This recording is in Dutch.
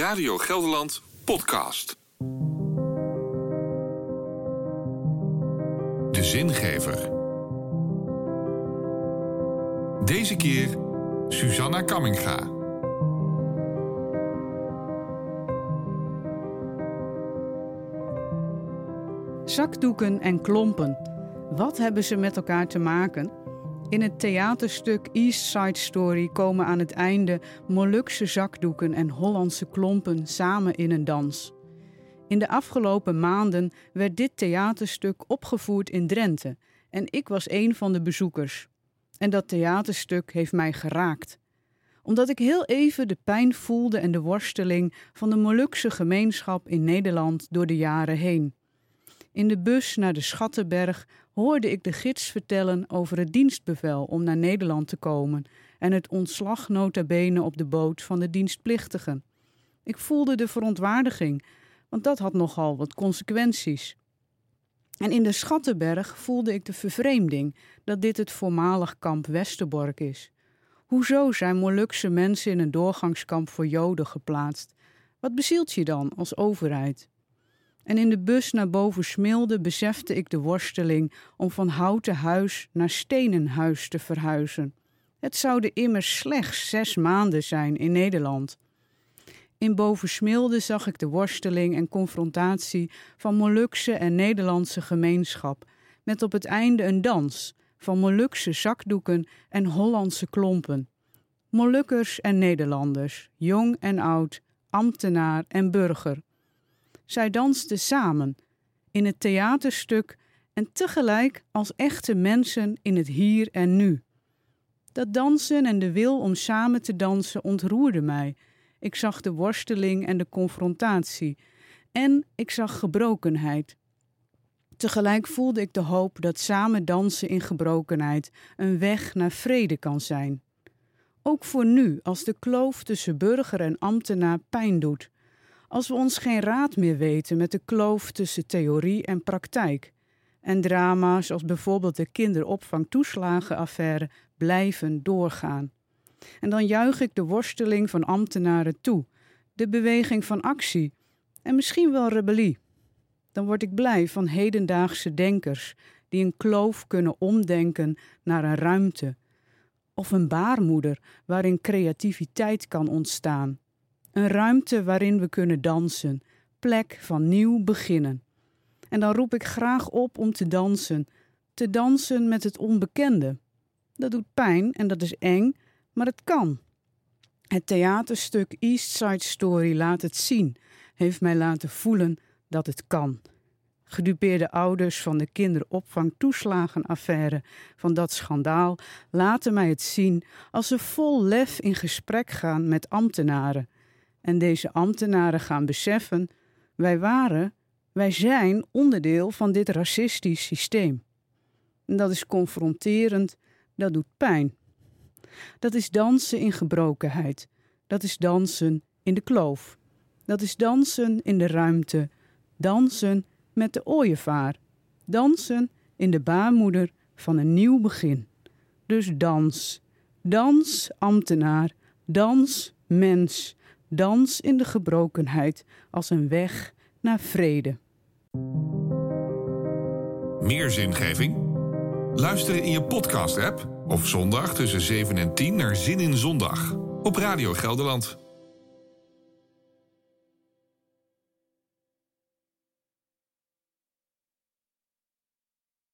Radio Gelderland podcast. De zingever. Deze keer Susanna Kamminga. Zakdoeken en klompen. Wat hebben ze met elkaar te maken? In het theaterstuk East Side Story komen aan het einde Molukse zakdoeken en Hollandse klompen samen in een dans. In de afgelopen maanden werd dit theaterstuk opgevoerd in Drenthe en ik was een van de bezoekers. En dat theaterstuk heeft mij geraakt. Omdat ik heel even de pijn voelde en de worsteling van de Molukse gemeenschap in Nederland door de jaren heen. In de bus naar de Schattenberg hoorde ik de gids vertellen over het dienstbevel om naar Nederland te komen en het ontslag nota bene op de boot van de dienstplichtigen. Ik voelde de verontwaardiging, want dat had nogal wat consequenties. En in de Schattenberg voelde ik de vervreemding dat dit het voormalig kamp Westerbork is. Hoezo zijn Molukse mensen in een doorgangskamp voor Joden geplaatst? Wat bezielt je dan als overheid? En in de bus naar boven Smilde besefte ik de worsteling om van houten huis naar stenen huis te verhuizen. Het zouden immers slechts zes maanden zijn in Nederland. In Bovensmilde zag ik de worsteling en confrontatie van Molukse en Nederlandse gemeenschap, met op het einde een dans van Molukse zakdoeken en Hollandse klompen. Molukkers en Nederlanders, jong en oud, ambtenaar en burger. Zij dansten samen in het theaterstuk en tegelijk als echte mensen in het hier en nu. Dat dansen en de wil om samen te dansen ontroerde mij. Ik zag de worsteling en de confrontatie en ik zag gebrokenheid. Tegelijk voelde ik de hoop dat samen dansen in gebrokenheid een weg naar vrede kan zijn. Ook voor nu, als de kloof tussen burger en ambtenaar pijn doet, als we ons geen raad meer weten met de kloof tussen theorie en praktijk. En drama's als bijvoorbeeld de kinderopvangtoeslagenaffaire blijven doorgaan. En dan juich ik de worsteling van ambtenaren toe, de beweging van actie en misschien wel rebellie. Dan word ik blij van hedendaagse denkers die een kloof kunnen omdenken naar een ruimte. Of een baarmoeder waarin creativiteit kan ontstaan. Een ruimte waarin we kunnen dansen, plek van nieuw beginnen. En dan roep ik graag op om te dansen, te dansen met het onbekende. Dat doet pijn en dat is eng, maar het kan. Het theaterstuk East Side Story laat het zien, heeft mij laten voelen dat het kan. Gedupeerde ouders van de kinderopvangtoeslagenaffaire van dat schandaal laten mij het zien als ze vol lef in gesprek gaan met ambtenaren en deze ambtenaren gaan beseffen: wij waren, wij zijn onderdeel van dit racistisch systeem. Dat is confronterend, dat doet pijn. Dat is dansen in gebrokenheid. Dat is dansen in de kloof. Dat is dansen in de ruimte. Dansen met de ooievaar. Dansen in de baarmoeder van een nieuw begin. Dus dans. Dans, ambtenaar. Dans, mens. Dans in de gebrokenheid als een weg naar vrede. Meer zingeving? Luister in je podcast-app of zondag tussen 7 en 10 naar Zin in Zondag op Radio Gelderland.